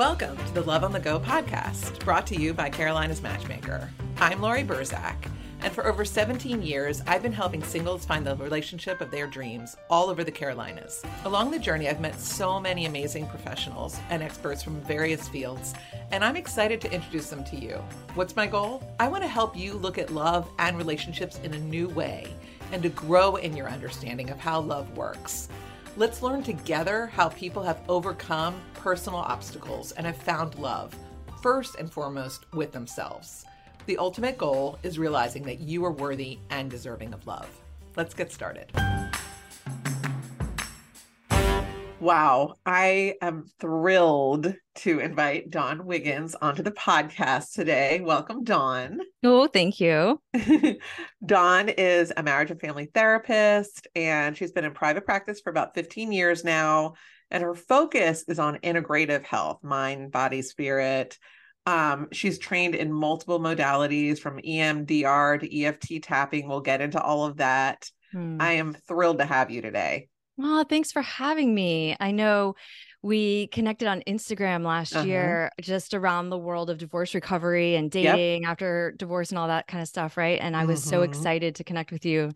Welcome to the Love on the Go podcast, brought to you by Carolina's Matchmaker. I'm Laurie Berzack, and for over 17 years, I've been helping singles find the relationship of their dreams all over the Carolinas. Along the journey, I've met so many amazing professionals and experts from various fields, and I'm excited to introduce them to you. What's my goal? I want to help you look at love and relationships in a new way and to grow in your understanding of how love works. Let's learn together how people have overcome personal obstacles and have found love, first and foremost with themselves. The ultimate goal is realizing that you are worthy and deserving of love. Let's get started. Wow, I am thrilled to invite Dawn Wiggins onto the podcast today. Welcome, Dawn. Oh, thank you. Dawn is a marriage and family therapist, and she's been in private practice for about 15 years now. And her focus is on integrative health mind, body, spirit. Um, she's trained in multiple modalities from EMDR to EFT tapping. We'll get into all of that. Hmm. I am thrilled to have you today. Oh, thanks for having me. I know we connected on Instagram last uh-huh. year just around the world of divorce recovery and dating yep. after divorce and all that kind of stuff, right? And I was mm-hmm. so excited to connect with you.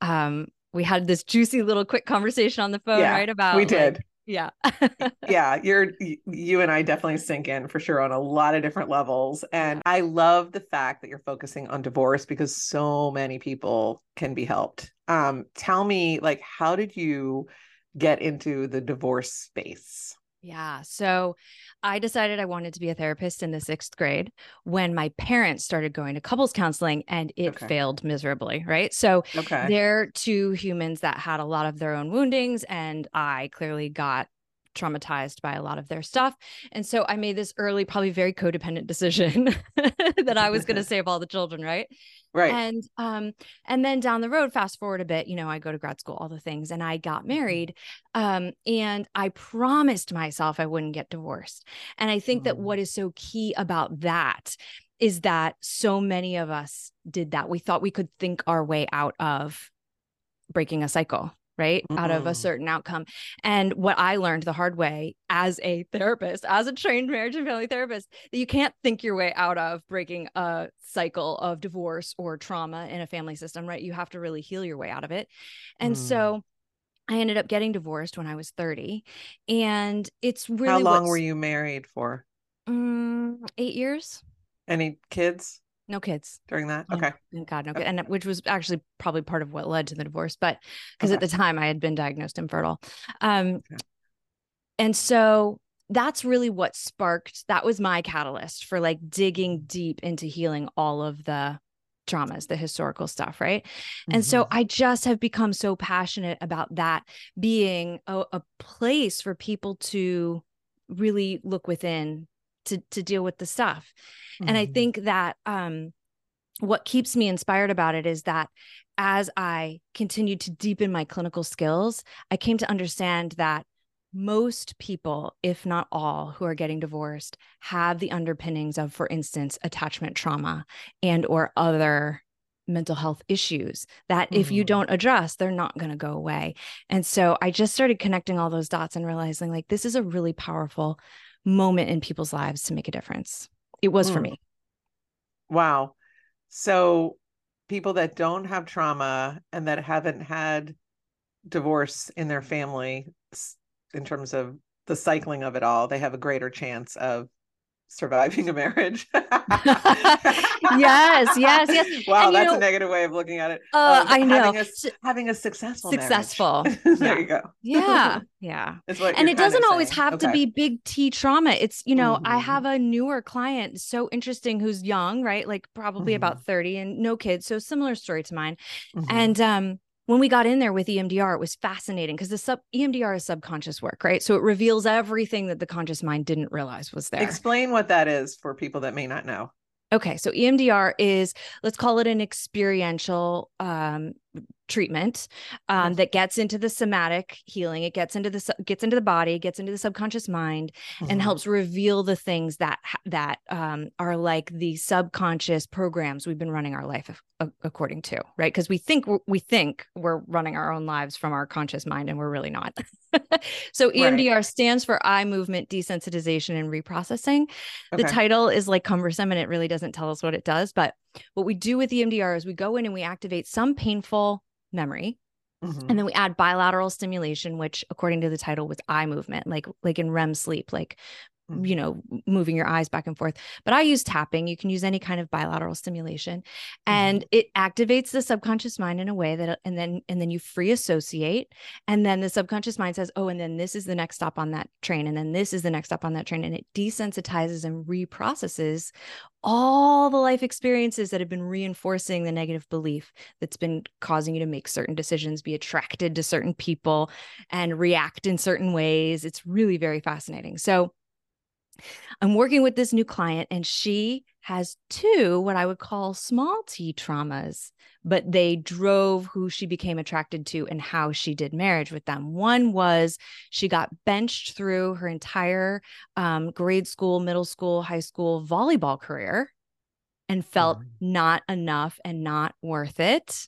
Um, we had this juicy little quick conversation on the phone, yeah, right? About we did. Like, yeah. yeah, you're you and I definitely sync in for sure on a lot of different levels. And I love the fact that you're focusing on divorce because so many people can be helped um, tell me, like, how did you get into the divorce space? Yeah. So I decided I wanted to be a therapist in the sixth grade when my parents started going to couples counseling and it okay. failed miserably. Right. So okay. they're two humans that had a lot of their own woundings, and I clearly got traumatized by a lot of their stuff. And so I made this early, probably very codependent decision that I was going to save all the children, right? Right. And um and then down the road fast forward a bit, you know, I go to grad school all the things and I got mm-hmm. married um and I promised myself I wouldn't get divorced. And I think mm. that what is so key about that is that so many of us did that. We thought we could think our way out of breaking a cycle right mm-hmm. out of a certain outcome and what i learned the hard way as a therapist as a trained marriage and family therapist that you can't think your way out of breaking a cycle of divorce or trauma in a family system right you have to really heal your way out of it and mm. so I ended up getting divorced when I was 30. And it's really How long were you married for? Um, eight years. Any kids? No kids during that. Okay. Thank God, no okay. And which was actually probably part of what led to the divorce, but because okay. at the time I had been diagnosed infertile. Um, okay. and so that's really what sparked that was my catalyst for like digging deep into healing all of the traumas, the historical stuff, right? Mm-hmm. And so mm-hmm. I just have become so passionate about that being a, a place for people to really look within to to deal with the stuff. Mm-hmm. And I mm-hmm. think that um what keeps me inspired about it is that as I continued to deepen my clinical skills, I came to understand that most people if not all who are getting divorced have the underpinnings of for instance attachment trauma and or other mental health issues that mm-hmm. if you mm-hmm. don't address they're not going to go away and so i just started connecting all those dots and realizing like this is a really powerful moment in people's lives to make a difference. It was mm. for me. Wow. So people that don't have trauma and that haven't had divorce in their family in terms of the cycling of it all, they have a greater chance of surviving a marriage. yes, yes, yes. Wow, and, that's know, a negative way of looking at it. Uh, I know. Having a, having a successful successful. there you go. Yeah, yeah. and it doesn't always have okay. to be big T trauma. It's you know, mm-hmm. I have a newer client, so interesting, who's young, right? Like probably mm-hmm. about thirty and no kids, so similar story to mine. Mm-hmm. And um, when we got in there with EMDR, it was fascinating because the sub EMDR is subconscious work, right? So it reveals everything that the conscious mind didn't realize was there. Explain what that is for people that may not know. Okay, so EMDR is let's call it an experiential um, treatment um, that gets into the somatic healing it gets into the gets into the body gets into the subconscious mind mm-hmm. and helps reveal the things that that um, are like the subconscious programs we've been running our life according to right because we think we think we're running our own lives from our conscious mind and we're really not so emdr right. stands for eye movement desensitization and reprocessing okay. the title is like cumbersome and it really doesn't tell us what it does but what we do with emdr is we go in and we activate some painful memory Mm-hmm. And then we add bilateral stimulation, which according to the title was eye movement, like like in REM sleep, like you mm-hmm. know, moving your eyes back and forth. But I use tapping. You can use any kind of bilateral stimulation. And mm-hmm. it activates the subconscious mind in a way that and then and then you free associate. And then the subconscious mind says, Oh, and then this is the next stop on that train. And then this is the next stop on that train. And it desensitizes and reprocesses all the life experiences that have been reinforcing the negative belief that's been causing you to make certain decisions, be attracted to certain people, and react in certain ways. It's really very fascinating. So, I'm working with this new client, and she has two what I would call small t traumas, but they drove who she became attracted to and how she did marriage with them. One was she got benched through her entire um, grade school, middle school, high school volleyball career and felt mm. not enough and not worth it. Mm.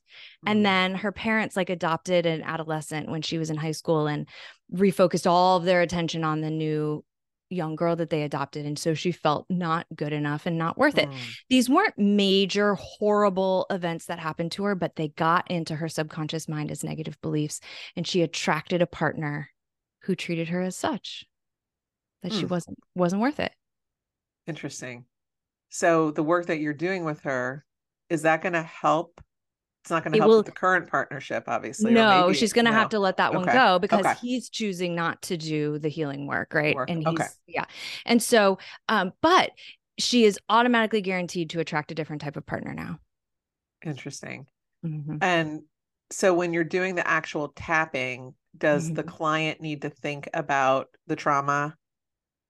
And then her parents like adopted an adolescent when she was in high school and refocused all of their attention on the new young girl that they adopted. And so she felt not good enough and not worth it. Mm. These weren't major, horrible events that happened to her, but they got into her subconscious mind as negative beliefs. And she attracted a partner who treated her as such that mm. she wasn't wasn't worth it. Interesting. So the work that you're doing with her, is that going to help it's not going to help will, with the current partnership, obviously. No, maybe, she's going to no. have to let that okay. one go because okay. he's choosing not to do the healing work, right? Work. And he's okay. yeah. And so, um, but she is automatically guaranteed to attract a different type of partner now. Interesting. Mm-hmm. And so when you're doing the actual tapping, does mm-hmm. the client need to think about the trauma?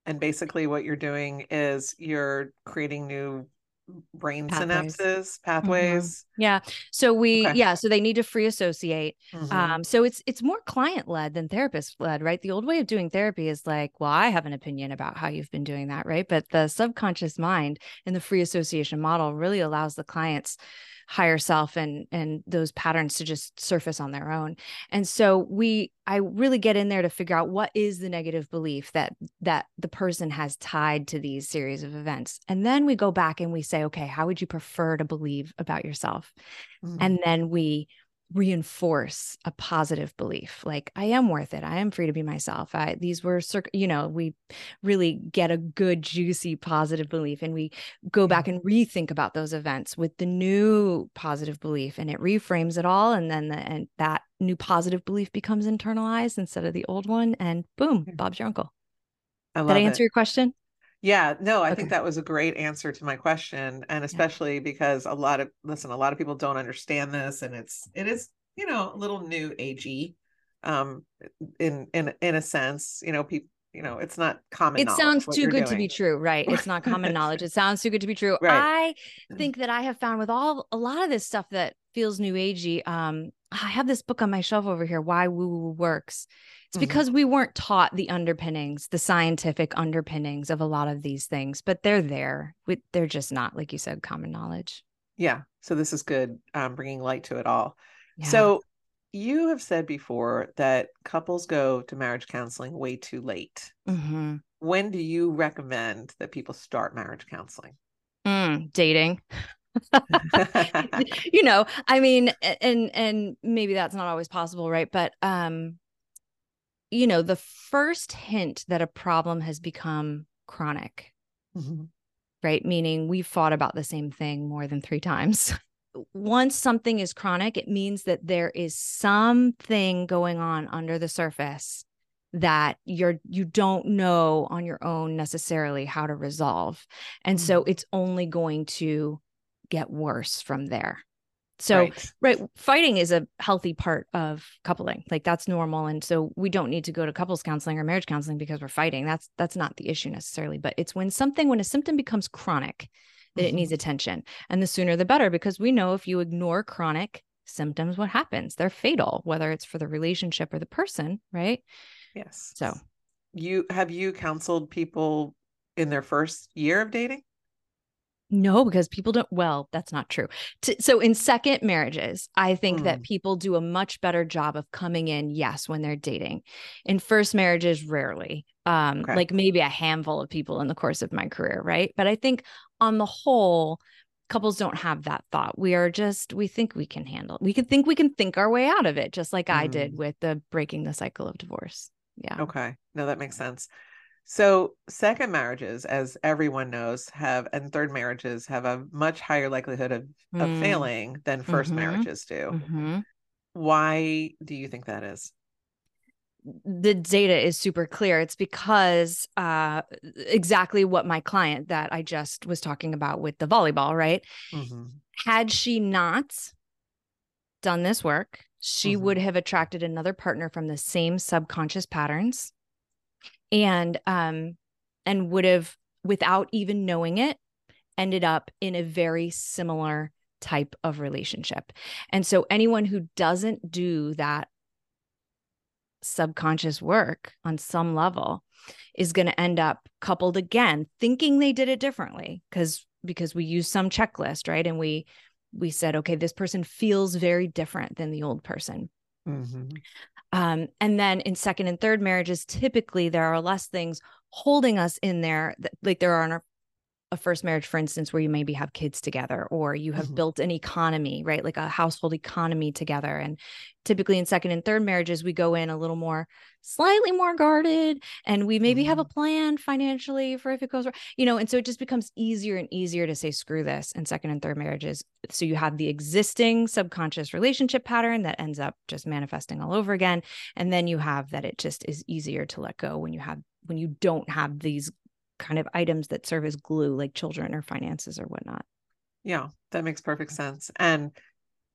And basically, what you're doing is you're creating new brain pathways. synapses pathways mm-hmm. yeah so we okay. yeah so they need to free associate mm-hmm. um so it's it's more client led than therapist led right the old way of doing therapy is like well i have an opinion about how you've been doing that right but the subconscious mind and the free association model really allows the clients higher self and and those patterns to just surface on their own. And so we i really get in there to figure out what is the negative belief that that the person has tied to these series of events. And then we go back and we say okay how would you prefer to believe about yourself? Mm-hmm. and then we reinforce a positive belief like i am worth it. I am free to be myself. I, these were you know we really get a good juicy positive belief and we go mm. back and rethink about those events with the new positive belief and it reframes it all and then the, and that new positive belief becomes internalized instead of the old one and boom mm. bob's your uncle. I did i answer it. your question yeah, no, I okay. think that was a great answer to my question. And especially yeah. because a lot of listen, a lot of people don't understand this and it's it is, you know, a little new agey um in in in a sense, you know, people you know, it's not common. It sounds too good doing. to be true, right? It's not common knowledge. It sounds too good to be true. Right. I think that I have found with all a lot of this stuff that feels new agey. Um, I have this book on my shelf over here, Why Woo Woo Works. It's mm-hmm. because we weren't taught the underpinnings, the scientific underpinnings of a lot of these things, but they're there. We, they're just not, like you said, common knowledge. Yeah. So this is good, um, bringing light to it all. Yeah. So you have said before that couples go to marriage counseling way too late. Mm-hmm. When do you recommend that people start marriage counseling? Mm, dating. you know, I mean, and and maybe that's not always possible, right? But um, you know, the first hint that a problem has become chronic, mm-hmm. right? Meaning we've fought about the same thing more than three times. Once something is chronic, it means that there is something going on under the surface that you're you don't know on your own necessarily how to resolve. And mm-hmm. so it's only going to get worse from there. So, right. right. fighting is a healthy part of coupling. Like that's normal and so we don't need to go to couples counseling or marriage counseling because we're fighting. That's that's not the issue necessarily, but it's when something when a symptom becomes chronic that mm-hmm. it needs mm-hmm. attention. And the sooner the better because we know if you ignore chronic symptoms, what happens? They're fatal, whether it's for the relationship or the person, right? Yes. So, you have you counseled people in their first year of dating? No, because people don't. Well, that's not true. T- so, in second marriages, I think Mm. that people do a much better job of coming in, yes, when they're dating. In first marriages, rarely. Um, Okay. like maybe a handful of people in the course of my career, right? But I think on the whole, couples don't have that thought. We are just, we think we can handle. We can think we can think our way out of it, just like I did Mm. with the breaking the cycle of divorce. Yeah. Okay. No, that makes sense. So, second marriages, as everyone knows, have and third marriages have a much higher likelihood of, of Mm, failing than 1st Mhm. marriages do. mhm. Why do you think that is? the data is super clear it's because uh exactly what my client that i just was talking about with the volleyball right Mhm. had she not done this work she would have attracted another partner from the same subconscious patterns and um and would have without even knowing it ended up in a very similar type of relationship. And so anyone who doesn't do that subconscious work on some level is going to end up coupled again thinking they did it differently because because we use some checklist right? And we we said okay this person feels very different than the old person. Mhm. Um, and then in second and third marriages typically there are less things holding us in there like there are in our, a first marriage for instance where you maybe have kids together or you have Mhm. built an economy right? Like a household economy together. And typically in second and third marriages we go in a little more slightly more guarded and we maybe have a plan financially for if it goes wrong you know and so it just becomes easier and easier to say screw this in second and third marriages. So you have the existing subconscious relationship pattern that ends up just manifesting all over again. And then you have that it just is easier to let go when you have when you don't have these kind of items that serve as glue like children or finances or whatnot Yeah, that makes perfect sense. And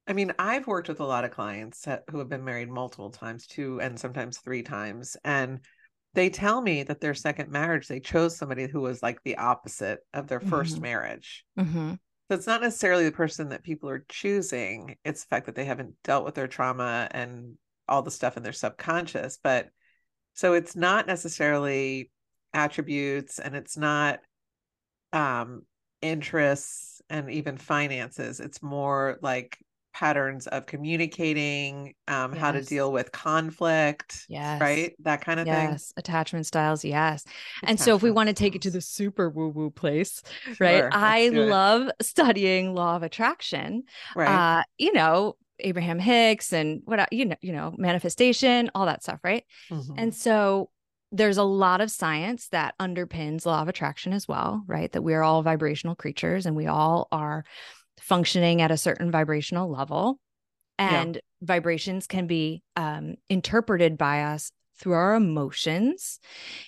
I mean, I've worked with a lot of clients who have been married multiple times, two and sometimes three times. And they tell me that their second marriage, they chose somebody who was like the opposite of their 1st Mhm. marriage. mm-hmm. So it's not necessarily the person that people are choosing, it's the fact that they haven't dealt with their trauma and all the stuff in their subconscious. But so it's not necessarily attributes and it's not um interests and even finances. It's more like patterns of communicating, um, how to deal with conflict, yes right? That kind of thing. yes attachment styles yes and so if we want to take it to the super woo woo place right i love studying law of attraction Right. uh you know abraham hicks and what you know you know manifestation all that stuff right Mhm. And so there's a lot of science that underpins law of attraction as well, right? That we're all vibrational creatures and we all are functioning at a certain vibrational level. Yeah. And vibrations can be um, interpreted by us through our emotions.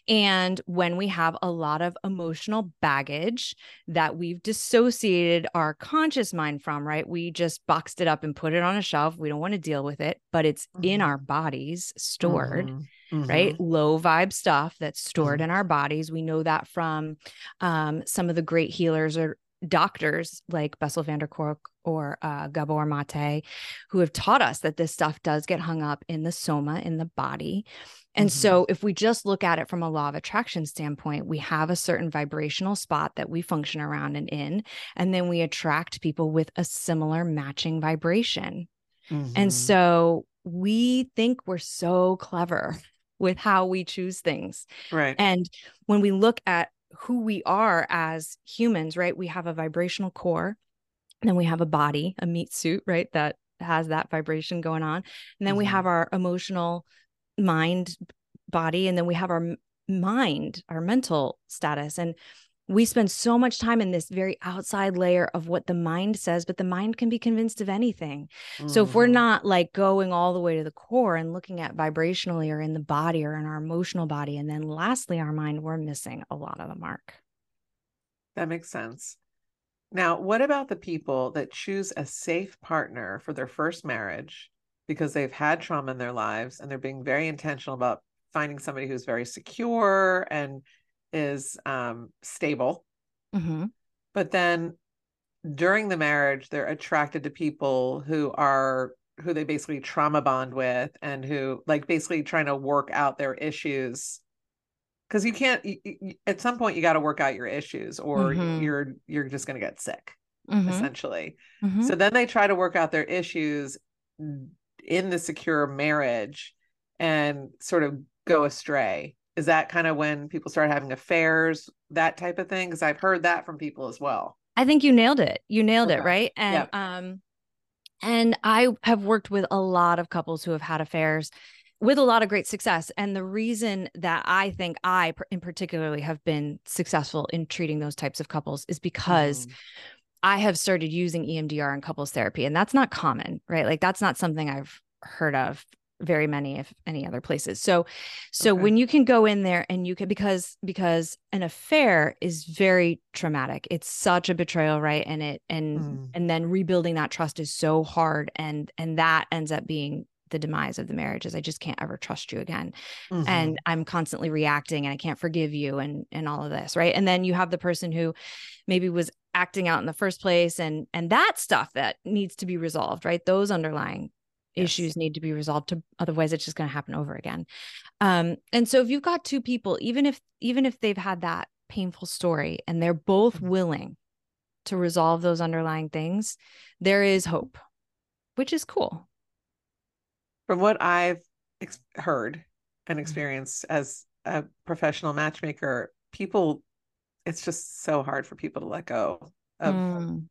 And when we have a lot of emotional baggage that we've dissociated our conscious mind from, right? We just boxed it up and put it on a shelf. We don't want to deal with it, but it's in Mhm. our bodies stored Mhm. right? Low vibe stuff that's stored Mhm. in our bodies. We know that from um, some of the great healers or doctors like Bessel van der Kolk or uh, Gabor Mate, who have taught us that this stuff does get hung up in the soma, in the body. And Mhm. so, if we just look at it from a law of attraction standpoint, we have a certain vibrational spot that we function around and in, and then we attract people with a similar matching vibration. And so we think we're so clever with how we choose things. right. And when we look at who we are as humans, right, we have a vibrational core, then we have a body, a meat suit, right, that has that vibration going on. And then we Mhm. have our emotional mind, body, and then we have our mind, our mental status. And we spend so much time in this very outside layer of what the mind says, but the mind can be convinced of anything. So if we're Mhm. not like going all the way to the core and looking at vibrationally or in the body or in our emotional body, and then lastly, our mind, we're missing a lot of the mark. That makes sense. Now, what about the people that choose a safe partner for their first marriage because they've had trauma in their lives and they're being very intentional about finding somebody who's very secure and is um, stable, hmm but then during the marriage they're attracted to people who are who they basically trauma bond with and who like basically trying to work out their issues because you can't you, you, at some point you got to work out your issues or mm-hmm. you're you're just going to get sick mm-hmm. essentially mm-hmm. so then they try to work out their issues in the secure marriage and sort of go astray is that kind of when people start having affairs that type of thing? Because i've heard that from people as well. I think you nailed it. You nailed okay. it right and um and i have worked with a lot of couples who have had affairs with a lot of great success. And the reason that i think i in particularly have been successful in treating those types of couples is because mm. i have started using emdr in couples therapy and that's not common right? Like that's not something i've heard of very many if any other places so so okay. when you can go in there and you can because because an affair is very traumatic it's such a betrayal right and it and mm. and then rebuilding that trust is so hard and and that ends up being the demise of the marriage is I just can't ever trust you again. Mm-hmm. And I'm constantly reacting and I can't forgive you and and all of this, right? And then you have the person who maybe was acting out in the first place and and that stuff that needs to be resolved, right? Those underlying yes. issues need to be resolved to otherwise it's just going to happen over again um and so if you've got two people even if even if they've had that painful story and they're both mm-hmm. willing to resolve those underlying things there is hope which is cool from what i've ex- heard and mm-hmm. experienced as a professional matchmaker people it's just so hard for people to let go of mm.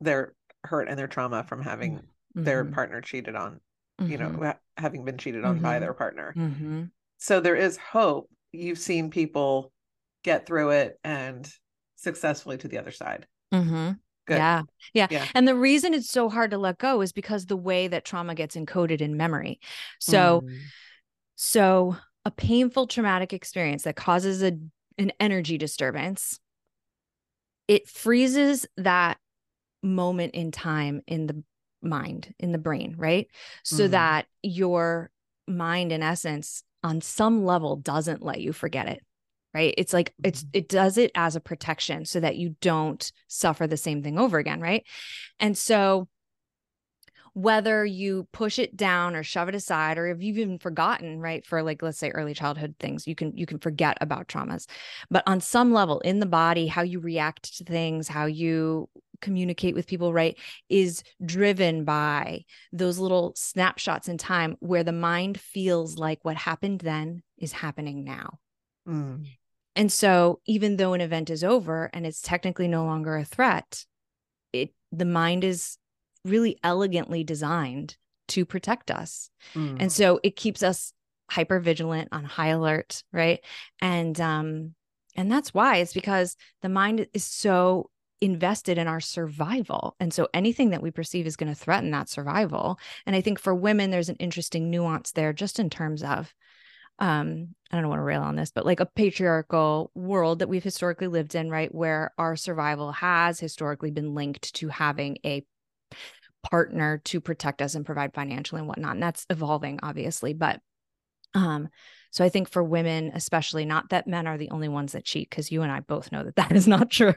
their hurt and their trauma from having mm mm-hmm. their partner cheated on, mm-hmm. you know, mm-hmm. having been cheated on by mm-hmm. their partner. Mm-hmm. So there is hope. You've seen people get through it and successfully to the other side. Yeah. yeah. Yeah. And the reason it's so hard to let go is because the way that trauma gets encoded in memory. So, mm. so a painful traumatic experience that causes a an energy disturbance, it freezes that moment in time in the mind in the brain, right? So mm-hmm. that your mind, in essence, on some level, doesn't let you forget it. Right. It's like it's mm-hmm. it does it as a protection so that you don't suffer the same thing over again. Right. And so whether you push it down or shove it aside or if you've even forgotten right for like let's say early childhood things you can you can forget about traumas but on some level in the body how you react to things how you communicate with people right is driven by those little snapshots in time where the mind feels like what happened then is happening now mm. and so even though an event is over and it's technically no longer a threat it the mind is really elegantly designed to protect us. Mm. And so it keeps us hyper vigilant on high alert, right? And um and that's why it's because the mind is so invested in our survival. And so anything that we perceive is going to threaten that survival. And I think for women there's an interesting nuance there just in terms of um I don't want to rail on this, but like a patriarchal world that we've historically lived in, right? Where our survival has historically been linked to having a partner to protect us and provide financial and whatnot. And that's evolving, obviously. But um, so I think for women, especially, not that men are the only ones that cheat, because you and I both know that that is not true.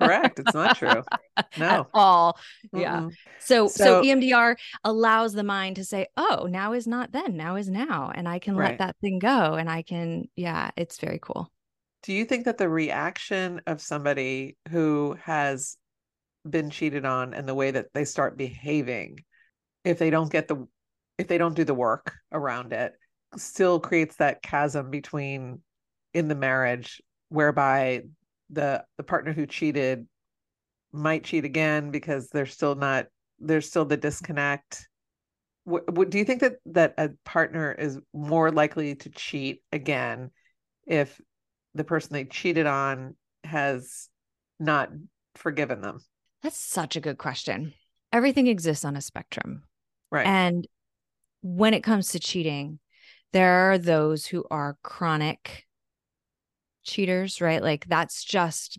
Correct. It's not true. No. At all. Mm-hmm. Yeah. So, so, so EMDR allows the mind to say, "Oh, now is not then. Now is now," and I can right. let that thing go, and I can. Yeah, it's very cool. Do you think that the reaction of somebody who has been cheated on and the way that they start behaving if they don't get the if they don't do the work around it still creates that chasm between in the marriage whereby the the partner who cheated might cheat again because they're still not there's still the disconnect what, what, do you think that that a partner is more likely to cheat again if the person they cheated on has not forgiven them that's such a good question. Everything exists on a spectrum. Right. And when it comes to cheating, there are those who are chronic cheaters, right? Like that's just,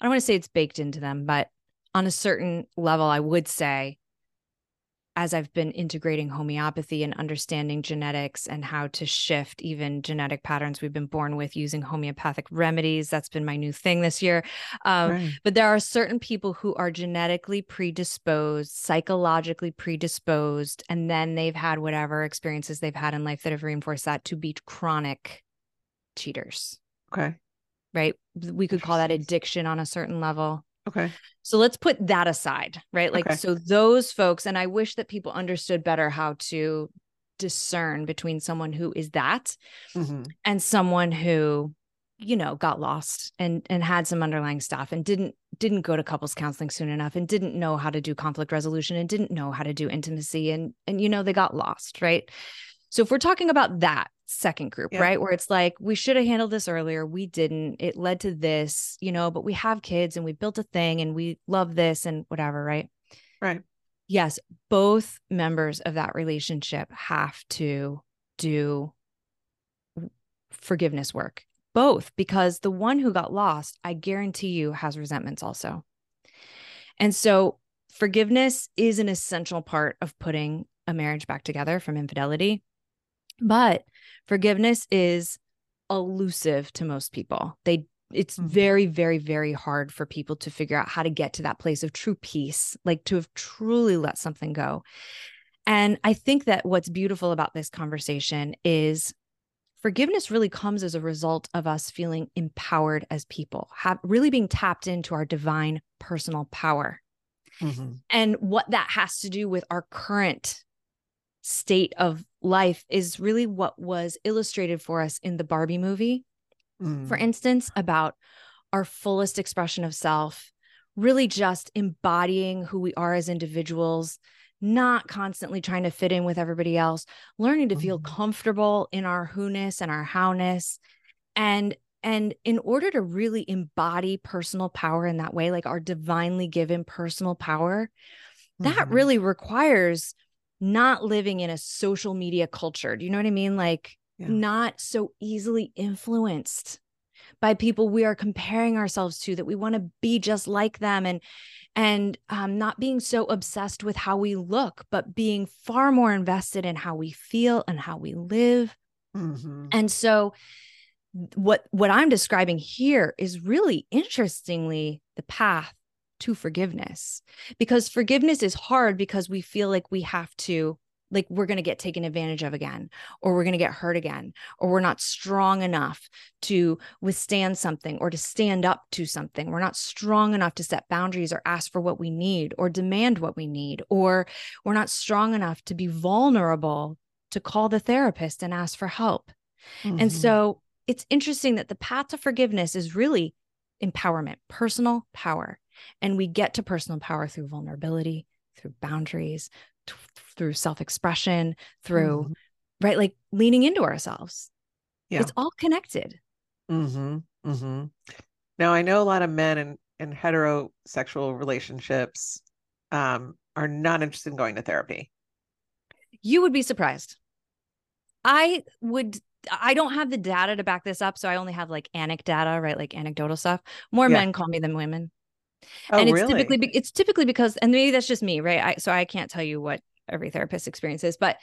I don't want to say it's baked into them, but on a certain level, I would say, as I've been integrating homeopathy and understanding genetics and how to shift even genetic patterns we've been born with using homeopathic remedies. That's been my new thing this year. Um, right. But there are certain people who are genetically predisposed, psychologically predisposed, and then they've had whatever experiences they've had in life that have reinforced that to be chronic cheaters. Okay. Right. We could call that addiction on a certain level. Okay. So let's put that aside, right? Like, okay. so those folks, and I wish that people understood better how to discern between someone who is that mm-hmm. and someone who you know got lost and and had some underlying stuff and didn't didn't go to couples counseling soon enough and didn't know how to do conflict resolution and didn't know how to do intimacy and and you know they got lost right so if we're talking about that second group, yeah. right? Where it's like, we should have handled this earlier. We didn't. It led to this, you know, but we have kids and we built a thing and we love this and whatever, right? Right. Yes. Both members of that relationship have to do forgiveness work. Both, because the one who got lost, I guarantee you, has resentments also. And so forgiveness is an essential part of putting a marriage back together from infidelity. But forgiveness is elusive to most people. They it's mm-hmm. very very very hard for people to figure out how to get to that place of true peace, like to have truly let something go. And I think that what's beautiful about this conversation is forgiveness really comes as a result of us feeling empowered as people, have really being tapped into our divine personal power. Mm-hmm. And what that has to do with our current state of life is really what was illustrated for us in the Barbie movie. Mm. For instance, about our fullest expression of self, really just embodying who we are as individuals, not constantly trying to fit in with everybody else, learning to feel mm-hmm. comfortable in our who-ness and our how-ness. And and in order to really embody personal power in that way, like our divinely given personal power, mm-hmm. that really requires not living in a social media culture. Do you know what I mean? Like, yeah. not so easily influenced by people we are comparing ourselves to that we want to be just like them and and um, not being so obsessed with how we look but being far more invested in how we feel and how we live mm-hmm. and so what what i'm describing here is really interestingly the path to forgiveness. Because forgiveness is hard because we feel like we have to like we're going to get taken advantage of again or we're going to get hurt again or we're not strong enough to withstand something or to stand up to something. We're not strong enough to set boundaries or ask for what we need or demand what we need or we're not strong enough to be vulnerable to call the therapist and ask for help. Mm-hmm. and so it's interesting that the path to forgiveness is really empowerment personal power and we get to personal power through vulnerability, through boundaries, th- through self expression, through, mm-hmm. right? Like leaning into ourselves. Yeah. It's all connected. Mm-hmm. Mm-hmm. Now, I know a lot of men in, in heterosexual relationships um, are not interested in going to therapy. You would be surprised. I would I don't have the data to back this up, so I only have like anecdata, right? Like anecdotal stuff. More yeah. men call me than women. Oh, and it's really? typically it's typically because and maybe that's just me, right? I, so I can't tell you what every therapist experiences, but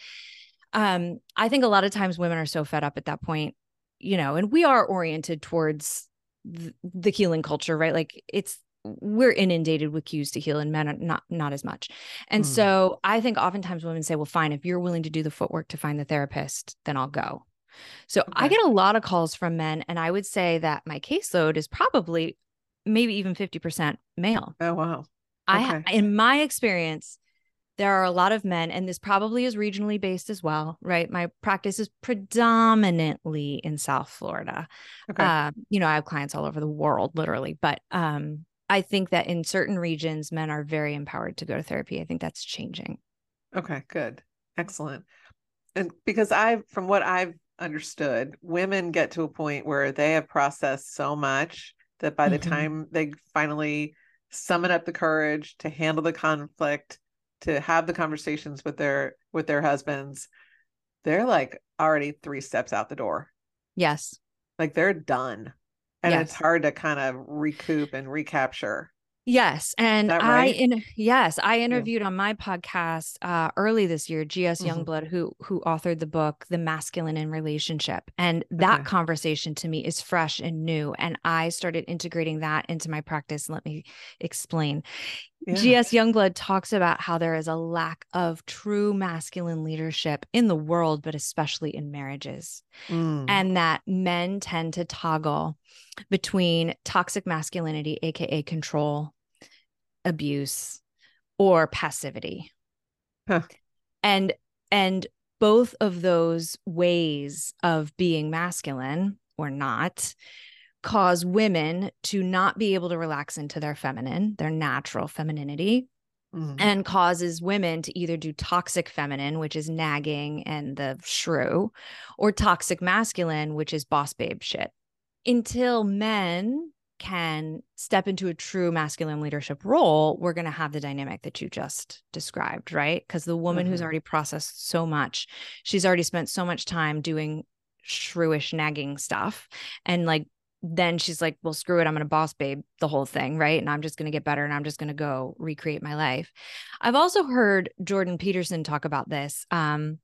um, I think a lot of times women are so fed up at that point, you know, and we are oriented towards the, the healing culture, right? Like it's we're inundated with cues to heal and men are not not as much and mm. so i think oftentimes women say well fine if you're willing to do the footwork to find the therapist then i'll go so okay. i get a lot of calls from men and i would say that my caseload is probably maybe even 50% male. Oh, wow. Okay. I, in my experience, there are a lot of men, and this probably is regionally based as well, right? My practice is predominantly in South Florida. Okay. Uh, you know, I have clients all over the world, literally, but um, I think that in certain regions, men are very empowered to go to therapy. I think that's changing. Okay, good. Excellent. And because I've, from what I've understood, women get to a point where they have processed so much that by the mm-hmm. time they finally summon up the courage to handle the conflict to have the conversations with their with their husbands they're like already three steps out the door yes like they're done and yes. it's hard to kind of recoup and recapture Yes, and right? I in yes, I interviewed yeah. on my podcast uh, early this year G.S. Mm-hmm. Youngblood, who who authored the book The Masculine in Relationship, and that okay. conversation to me is fresh and new, and I started integrating that into my practice. Let me explain. Yeah. G.S. Youngblood talks about how there is a lack of true masculine leadership in the world, but especially in marriages, mm. and that men tend to toggle between toxic masculinity, aka control abuse or passivity. Huh. And and both of those ways of being masculine or not cause women to not be able to relax into their feminine, their natural femininity, mm-hmm. and causes women to either do toxic feminine, which is nagging and the shrew, or toxic masculine, which is boss babe shit. Until men can step into a true masculine leadership role, we're going to have the dynamic that you just described, right? Because the woman mm-hmm. who's already processed so much, she's already spent so much time doing shrewish nagging stuff. And like, then she's like, well, screw it. I'm going to boss babe the whole thing. Right. And I'm just going to get better and I'm just going to go recreate my life. I've also heard Jordan Peterson talk about this. Um,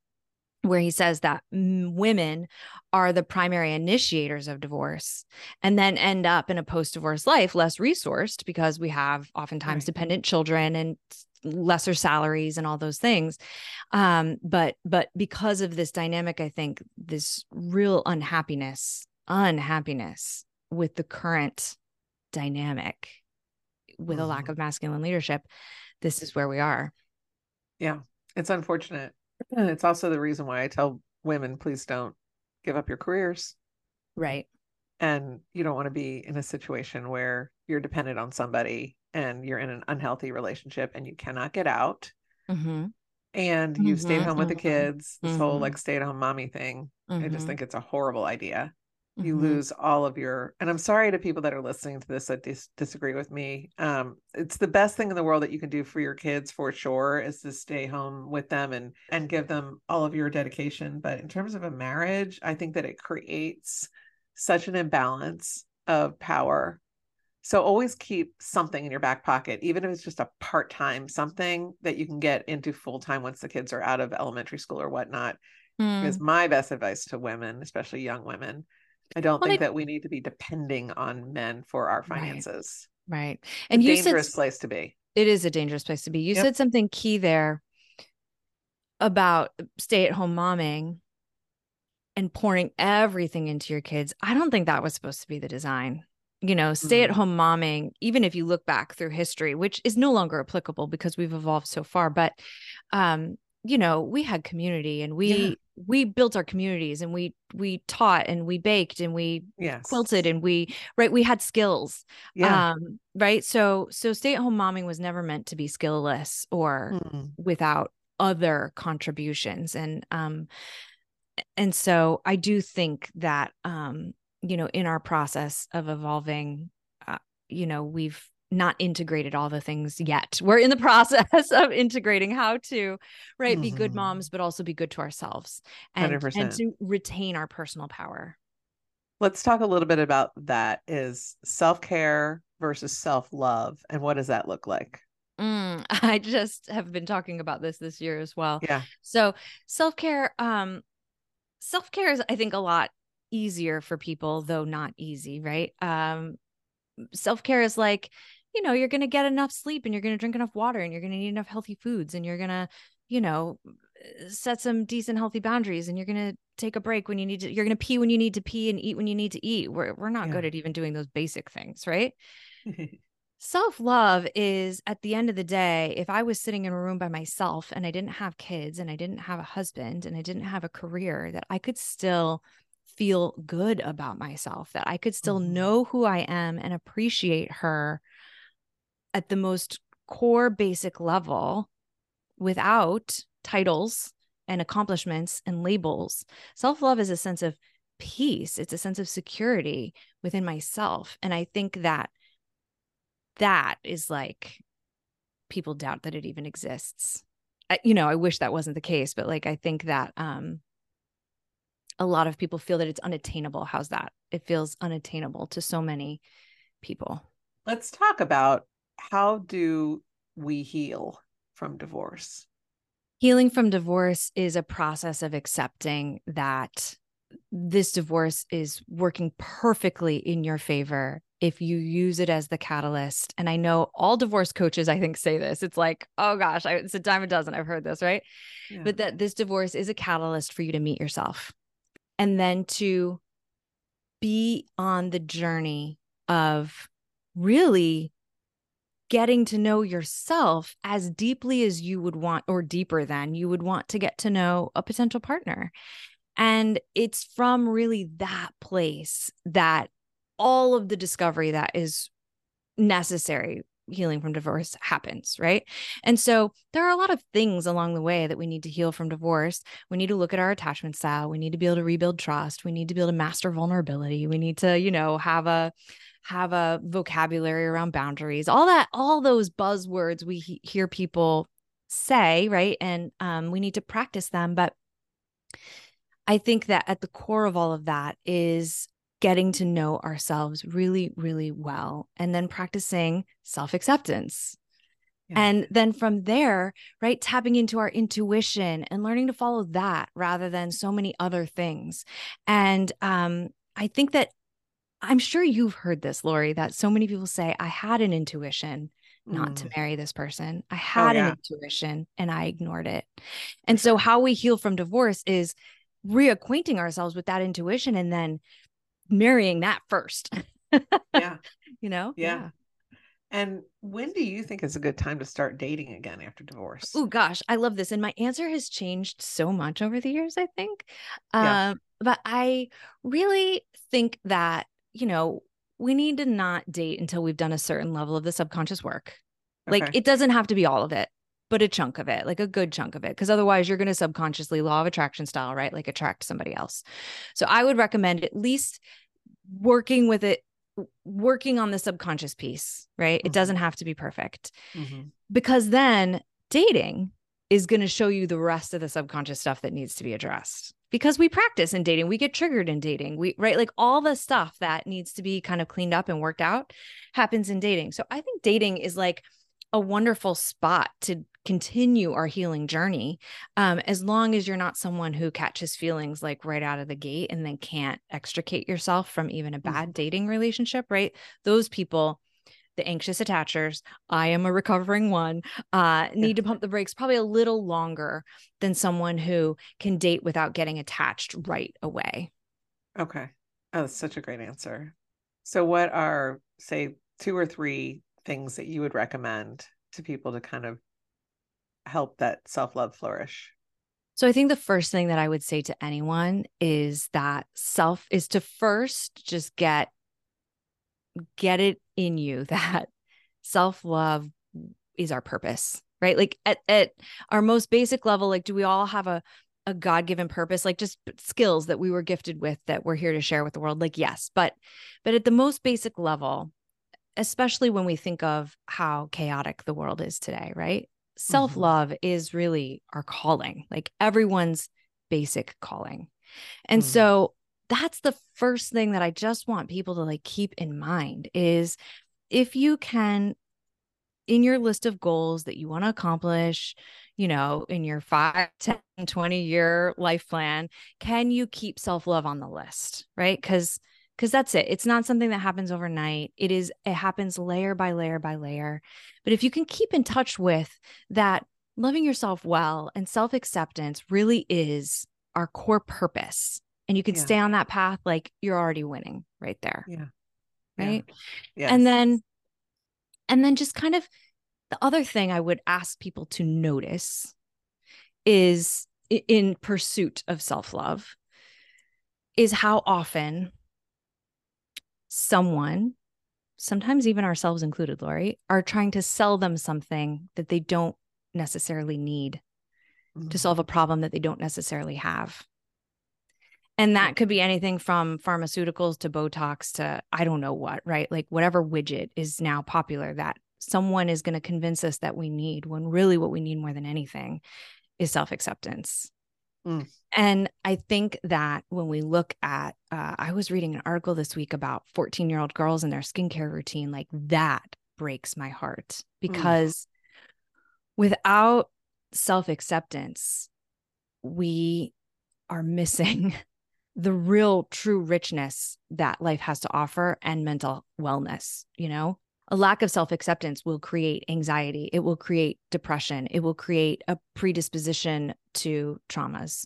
where he says that women are the primary initiators of divorce and then end up in a post divorce life less resourced because we have oftentimes right. dependent children and lesser salaries and all those things um, but but because of this dynamic i think this real unhappiness unhappiness with the current dynamic with a lack mm-hmm. of masculine leadership this is where we are yeah it's unfortunate and it's also the reason why I tell women, please don't give up your careers. Right. And you don't want to be in a situation where you're dependent on somebody and you're in an unhealthy relationship and you cannot get out. Mm-hmm. And you've mm-hmm, stayed home with the mm-hmm, kids, this whole mm-hmm. like stay at home mommy thing. I just mm-hmm. think it's a horrible idea you mm-hmm. lose all of your and i'm sorry to people that are listening to this that dis- disagree with me um, it's the best thing in the world that you can do for your kids for sure is to stay home with them and and give them all of your dedication but in terms of a marriage i think that it creates such an imbalance of power so always keep something in your back pocket even if it's just a part-time something that you can get into full-time once the kids are out of elementary school or whatnot mm. is my best advice to women especially young women I don't well, think that we need to be depending on men for our finances. Right. right. And a you dangerous said, place to be. It is a dangerous place to be. You yep. said something key there about stay at home momming and pouring everything into your kids. I don't think that was supposed to be the design. You know, stay at mm-hmm. home momming, even if you look back through history, which is no longer applicable because we've evolved so far, but um, you know, we had community and we yeah we built our communities and we we taught and we baked and we yes. quilted and we right we had skills yeah. um right so so stay at home momming was never meant to be skillless or mm. without other contributions and um and so i do think that um you know in our process of evolving uh, you know we've not integrated all the things yet. We're in the process of integrating how to, right, mm-hmm. be good mm-hmm. moms, but also be good to ourselves and, and to retain our personal power. Let's talk a little bit about that is self-care versus self-love and what does that look like? Mm, I just have been talking about this this year as well. Yeah. So self-care um self-care is I think a lot easier for people though not easy, right? Um self-care is like you know, you're going to get enough sleep and you're going to drink enough water and you're going to eat enough healthy foods and you're going to, you know, set some decent healthy boundaries and you're going to take a break when you need to you're going to pee when you need to pee and eat when you need to eat. We're we're not yeah. good at even doing those basic things, right? Self-love is at the end of the day, if I was sitting in a room by myself and I didn't have kids and I didn't have a husband and I didn't have a career that I could still feel good about myself, that I could still mm-hmm. know who I am and appreciate her at the most core basic level without titles and accomplishments and labels. Self love is a sense of peace, it's a sense of security within myself. And I think that that is like people doubt that it even exists. I, you know, I wish that wasn't the case, but like I think that um a lot of people feel that it's unattainable. How's that? It feels unattainable to so many people. Let's talk about how do we heal from divorce? Healing from divorce is a process of accepting that this divorce is working perfectly in your favor if you use it as the catalyst. And I know all divorce coaches, I think, say this. It's like, oh gosh, I, it's a dime a dozen. I've heard this, right? Yeah. But that this divorce is a catalyst for you to meet yourself and then to be on the journey of really getting to know yourself as deeply as you would want, or deeper than you would want to get to know a potential partner. And it's from really that place that all of the discovery that is necessary healing from divorce happens, right? And so there are a lot of things along the way that we need to heal from divorce. We need to look at our attachment style. We need to be able to rebuild trust. We need to be able to master vulnerability. We need to, you know, have a have a vocabulary around boundaries. All that all those buzzwords we he- hear people say, right? And um we need to practice them, but I think that at the core of all of that is getting to know ourselves really, really well, and then practicing self acceptance. Yeah. And then from there, right, tapping into our intuition and learning to follow that rather than so many other things. And um, I think that I'm sure you've heard this, Laurie, that so many people say, I had an intuition not mm. to marry this person. I oh, had oh, yeah. an intuition and I ignored it. And so, how we heal from divorce is reacquainting ourselves with that intuition and then marrying that first. yeah. You know? Yeah. yeah. And when do you think is a good time to start dating again after divorce? Oh gosh, I love this. And my answer has changed so much over the years, I think. Yeah. Um, but I really think that, you know, we need to not date until we've done a certain level of the subconscious work. Okay. Like it doesn't have to be all of it, but a chunk of it, like a good chunk of it. Cause otherwise you're going to subconsciously law of attraction style, right? Like attract somebody else. So I would recommend at least working with it working on the subconscious piece right mm-hmm. it doesn't have to be perfect mm-hmm. because then dating is going to show you the rest of the subconscious stuff that needs to be addressed because we practice in dating we get triggered in dating we right? Like all the stuff that needs to be kind of cleaned up and worked out happens in dating. So i think dating is like a wonderful spot to continue our healing journey um, as long as you're not someone who catches feelings like right out of the gate and then can't extricate yourself from even a mm. bad dating relationship right? Those people the anxious attachers. I am a recovering one. Uh, need to pump the brakes probably a little longer than someone who can date without getting attached right away. Okay. Oh that's such a great answer. So what are say two or three things that you would recommend to people to kind of help that self love flourish? So I think the first thing that I would say to anyone is that self is to first just get get it in you that self-love is our purpose, right? Like at at our most basic level like do we all have a a god-given purpose like just skills that we were gifted with that we're here to share with the world like yes but but at the most basic level especially when we think of how chaotic the world is today right self love mm-hmm. is really our calling, like everyone's basic calling. And mm-hmm. so that's the first thing that I just want people to like keep in mind is if you can in your list of goals that you want to accomplish, you know, in your 5, 10, 20 year life plan, can you keep self-love on the list, right? Cuz because that's it. It's not something that happens overnight. It is it happens layer by layer by layer. But if you can keep in touch with that loving yourself well and self-acceptance really is our core purpose and you can yeah. stay on that path like you're already winning right there yeah right yeah. Yes. and then and then just kind of the other thing i would ask people to notice is in pursuit of self-love is how often someone, sometimes even ourselves included, Laurie, are trying to sell them something that they don't necessarily need mm-hmm. to solve a problem that they don't necessarily have. And that could be anything from pharmaceuticals to Botox to I don't know what, right? Like whatever widget is now popular that someone is going to convince us that we need when really what we need more than anything is self acceptance. Mm. And I think that when we look at, uh, I was reading an article this week about 14 year old girls and their skincare routine, like that breaks my heart because mm. without self acceptance, we are missing the real true richness that life has to offer and mental wellness, you know? A lack of self acceptance will create anxiety. It will create depression. It will create a predisposition to traumas.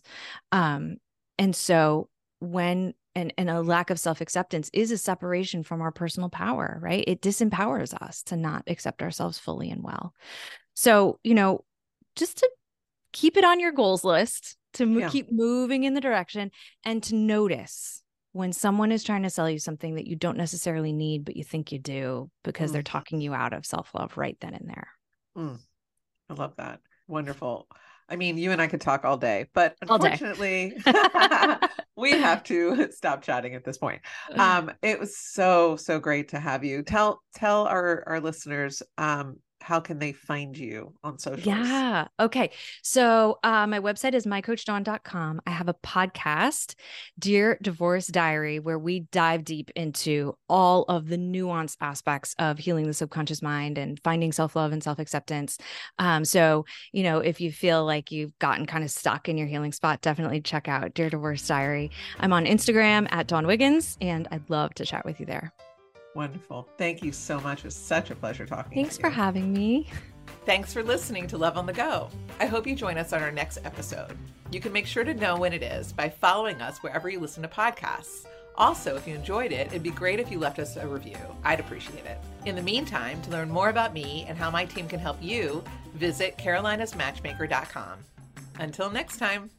Um, and so, when and, and a lack of self acceptance is a separation from our personal power, right? It disempowers us to not accept ourselves fully and well. So, you know, just to keep it on your goals list, to mo- yeah. keep moving in the direction and to notice when someone is trying to sell you something that you don't necessarily need, but you think you do because mm. they're talking you out of self love right then and there. Mm. I love that. Wonderful. I mean, you and I could talk all day, but unfortunately, we have to stop chatting at this point. Um, it was so so great to have you. Tell tell our our listeners um, how can they find you on social? Yeah. Okay. So uh, my website is mycoachdawn.com. I have a podcast, Dear Divorce Diary, where we dive deep into all of the nuanced aspects of healing the subconscious mind and finding self love and self acceptance. Um, so, you know, if you feel like you've gotten kind of stuck in your healing spot, definitely check out Dear Divorce Diary. I'm on Instagram at Dawn Wiggins, and I'd love to chat with you there. Wonderful. Thank you so much. It was such a pleasure talking Thanks for having me. Thanks for listening to Love on the Go. I hope you join us on our next episode. You can make sure to know when it is by following us wherever you listen to podcasts. Also, if you enjoyed it, it'd be great if you left us a review. I'd appreciate it. In the meantime, to learn more about me and how my team can help you, visit carolinasmatchmaker.com. Until next time.